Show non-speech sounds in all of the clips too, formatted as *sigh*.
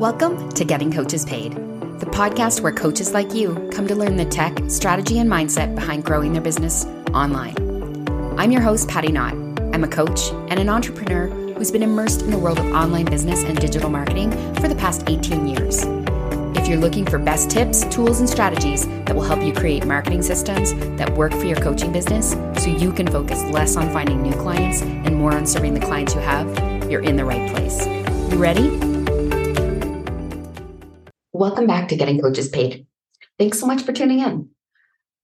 Welcome to Getting Coaches Paid, the podcast where coaches like you come to learn the tech, strategy, and mindset behind growing their business online. I'm your host, Patti Nott. I'm a coach and an entrepreneur who's been immersed in the world of online business and digital marketing for the past 18 years. You're looking for best tips, tools, and strategies that will help you create marketing systems that work for your coaching business so you can focus less on finding new clients and more on serving the clients you have, you're in the right place. You ready? Welcome back to Getting Coaches Paid. Thanks so much for tuning in.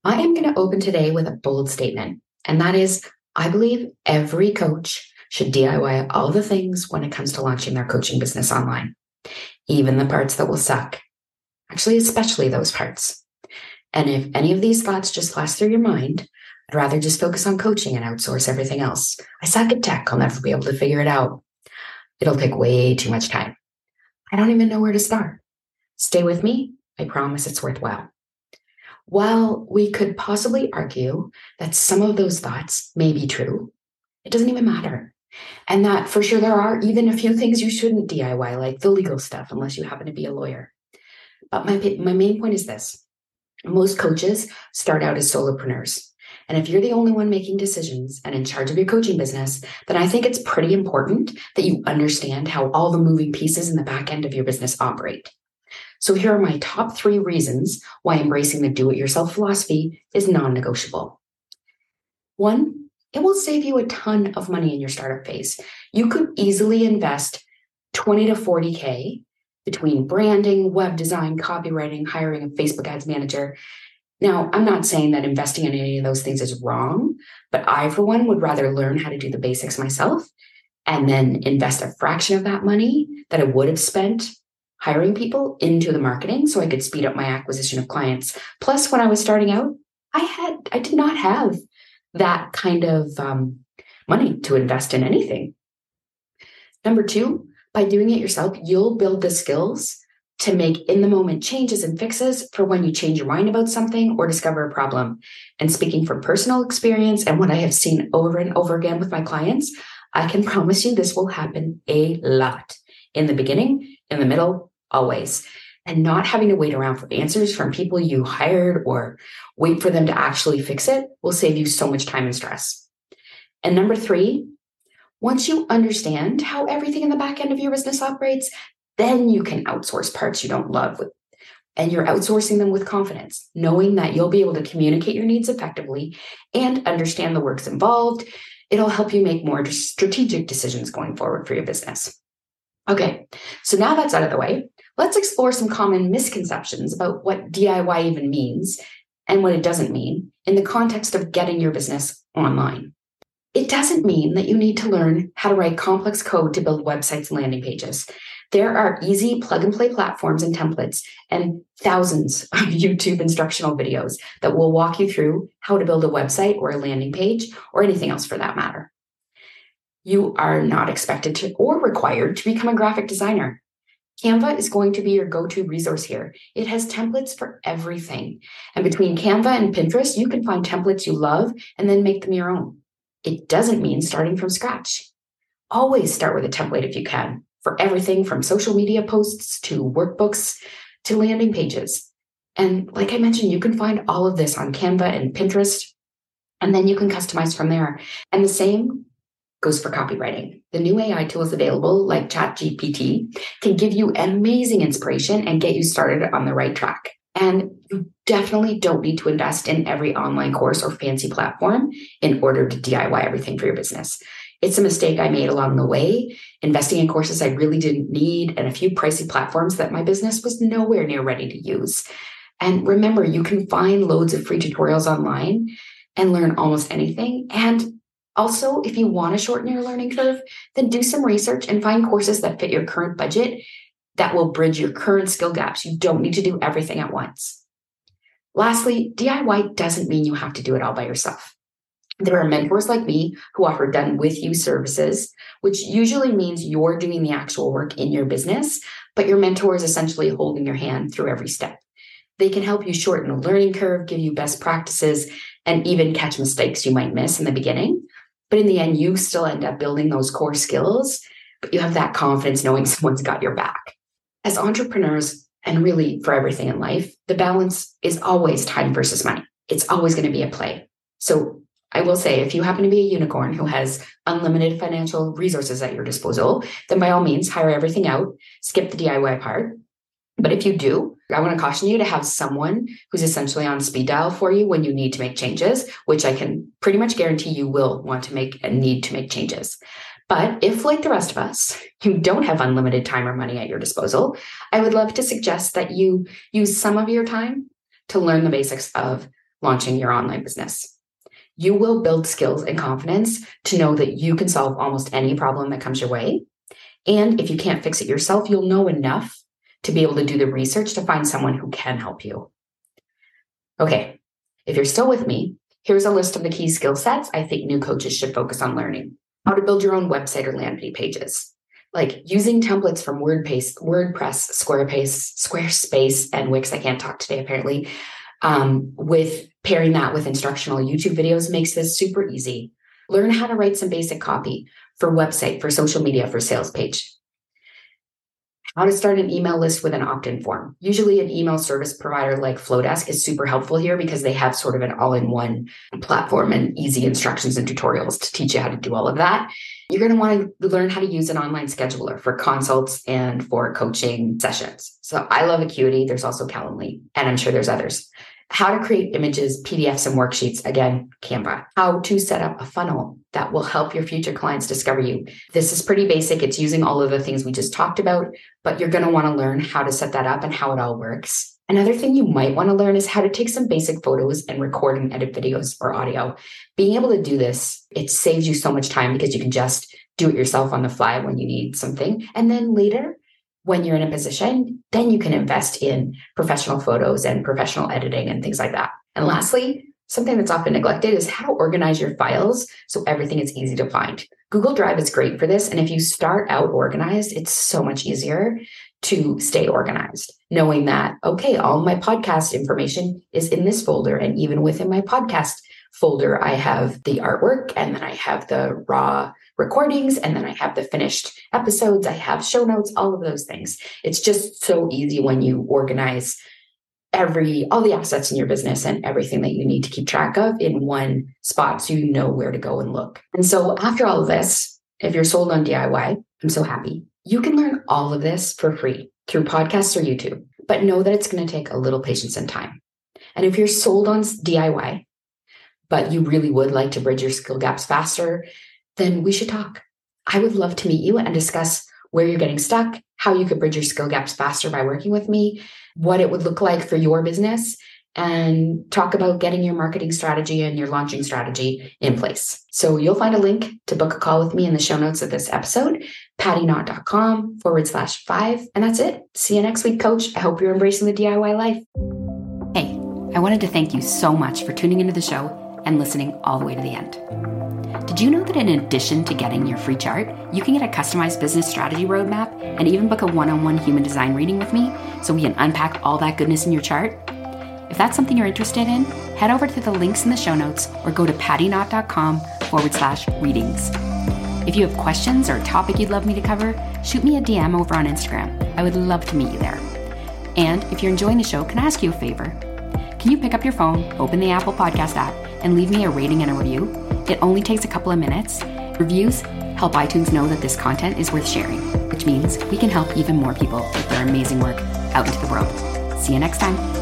I am going to open today with a bold statement, and that is I believe every coach should DIY all the things when it comes to launching their coaching business online, even the parts that will suck. Actually, especially those parts. And if any of these thoughts just flash through your mind, I'd rather just focus on coaching and outsource everything else. I suck at tech. I'll never be able to figure it out. It'll take way too much time. I don't even know where to start. Stay with me. I promise it's worthwhile. While we could possibly argue that some of those thoughts may be true, it doesn't even matter. And that for sure there are even a few things you shouldn't DIY, like the legal stuff, unless you happen to be a lawyer. But my, my main point is this most coaches start out as solopreneurs. And if you're the only one making decisions and in charge of your coaching business, then I think it's pretty important that you understand how all the moving pieces in the back end of your business operate. So here are my top three reasons why embracing the do it yourself philosophy is non negotiable. One, it will save you a ton of money in your startup phase. You could easily invest 20 to 40K between branding, web design, copywriting, hiring a Facebook ads manager. Now, I'm not saying that investing in any of those things is wrong, but I, for one, would rather learn how to do the basics myself and then invest a fraction of that money that I would have spent hiring people into the marketing so I could speed up my acquisition of clients. Plus, when I was starting out, I had I did not have that kind of um, money to invest in anything. Number two, by doing it yourself, you'll build the skills to make in the moment changes and fixes for when you change your mind about something or discover a problem. And speaking from personal experience and what I have seen over and over again with my clients, I can *laughs* promise you this will happen a lot in the beginning in the middle, always. And not having to wait around for answers from people you hired or wait for them to actually fix it will save you so much time and stress. And number three, once you understand how everything in the back end of your business operates, then you can outsource parts you don't love with, and you're outsourcing them with confidence, knowing that you'll be able to communicate your needs effectively and understand the works involved. It'll help you make more strategic decisions going forward for your business. Okay, so now that's out of the way, let's explore some common misconceptions about what DIY even means and what it doesn't mean in the context of getting your business online. It doesn't mean that you need to learn how to write complex code to build websites and landing pages. There are easy plug and play platforms and templates and thousands *laughs* of YouTube instructional videos that will walk you through how to build a website or a landing page or anything else for that matter you are not expected to or required to become a graphic designer. Canva is going to be your go to resource here. It has templates for everything. And between Canva and Pinterest, you can find templates you love and then make them your own. It doesn't mean starting from scratch. Always start with a template if you can for everything from social media posts to workbooks to landing pages. And like I mentioned, you can find all of this on Canva and Pinterest, and then you can customize from there. And the same goes for copywriting. The new AI tools available, like ChatGPT, can give you amazing inspiration and get you started on the right track. And you definitely don't need to invest in every online course or fancy platform in order to DIY everything for your business. It's a mistake I made along the way, investing in courses I really didn't need and a few pricey platforms that my business was nowhere near ready to use. And remember, you can find loads of free tutorials online and learn almost anything. And also, if you want to shorten your learning curve, then do some research and find courses that fit your current budget that will bridge your current skill gaps. You don't need to do everything at once. Lastly, DIY doesn't mean you have to do it all by yourself. There are mentors like me who offer done with you services, which usually means you're doing the actual work in your business, but your mentor is essentially holding your hand through every step. They can help you shorten the learning curve, give you best practices, and even catch mistakes you might miss in the beginning But in the end, you still end up building those core skills, but you have that confidence knowing *laughs* someone's got your back. As entrepreneurs, and really for everything in life, the balance is always time versus money. It's always going to be a play. So I will say, if you happen to be a unicorn who has unlimited financial resources at your disposal, then by all means, hire everything out, skip the DIY part. But if you do, I want to caution you to have someone who's essentially on speed dial for you when you need to make changes, which I can pretty much guarantee you will want to make and need to make changes. But if, like the rest of us, you don't have unlimited time or money at your disposal, I would love to suggest that you use some of your time to learn the basics of launching your online business you will build skills and confidence to know that you can solve almost any problem that comes your way. And if you can't fix it yourself, you'll know enough to be able to do the research to find someone who can help you. Okay, if you're still with me, here's a list of the key skill sets I think new coaches should focus on learning. How to build your own website or landing pages, like using templates from WordPress, WordPress, Squarespace, Squarespace, and Wix. I can't talk today, apparently um, with pairing that with instructional YouTube videos makes this super easy. Learn how to write some basic copy for website, for social media, for sales page. How to start an email list with an opt in form. Usually, an email service provider like Flodesk is super helpful here because they have sort of an all in one platform and easy instructions and tutorials to teach you how to do all of that. You're going to want to learn how to use an online scheduler for consults and for coaching sessions. So I love Acuity. There's also Calendly, and I'm sure there's others how to create images, PDFs, and worksheets. Again, Canva. How to set up a funnel that will help your future clients discover you. This is pretty basic. It's using all of the things we just talked about, but you're going to want to learn how to set that up and how it all works. Another thing you might want to learn is how to take some basic photos and record and edit videos or audio. Being able to do this, it saves you so much time because you can just do it yourself on the fly when you need something. And then later, when you're in a position, then you can invest in professional photos and professional editing and things like that. And lastly, something that's often neglected is how to organize your files so everything is easy to find. Google Drive is great for this. And if you start out organized, it's so much easier to stay organized, knowing that, okay, all my podcast information is in this folder. And even within my podcast folder, I have the artwork and then I have the raw recordings and then I have the finished episodes, I have show notes, all of those things. It's just so easy when you organize every all the assets in your business and everything that you need to keep track of in one spot so you know where to go and look. And so after all of this, if you're sold on DIY, I'm so happy. You can learn all of this for free through podcasts or YouTube, but know that it's going to take a little patience and time. And if you're sold on DIY, but you really would like to bridge your skill gaps faster then we should talk. I would love to meet you and discuss where you're getting stuck, how you could bridge your skill gaps faster by working with me, what it would look like for your business, and talk about getting your marketing strategy and your launching strategy in place. So you'll find a link to book a call with me in the show notes of this episode, pattinott.com forward slash five. And that's it. See you next week, coach. I hope you're embracing the DIY life. Hey, I wanted to thank you so much for tuning into the show and listening all the way to the end. Did you know that in addition to getting your free chart, you can get a customized business strategy roadmap and even book a one on one human design reading with me so we can unpack all that goodness in your chart? If that's something you're interested in, head over to the links in the show notes or go to pattinott.com forward slash readings. If you have questions or a topic you'd love me to cover, shoot me a DM over on Instagram. I would love to meet you there. And if you're enjoying the show, can I ask you a favor? Can you pick up your phone, open the Apple Podcast app, and leave me a rating and a review? It only takes a couple of minutes. Reviews help iTunes know that this content is worth sharing, which means we can help even more people with their amazing work out into the world. See you next time.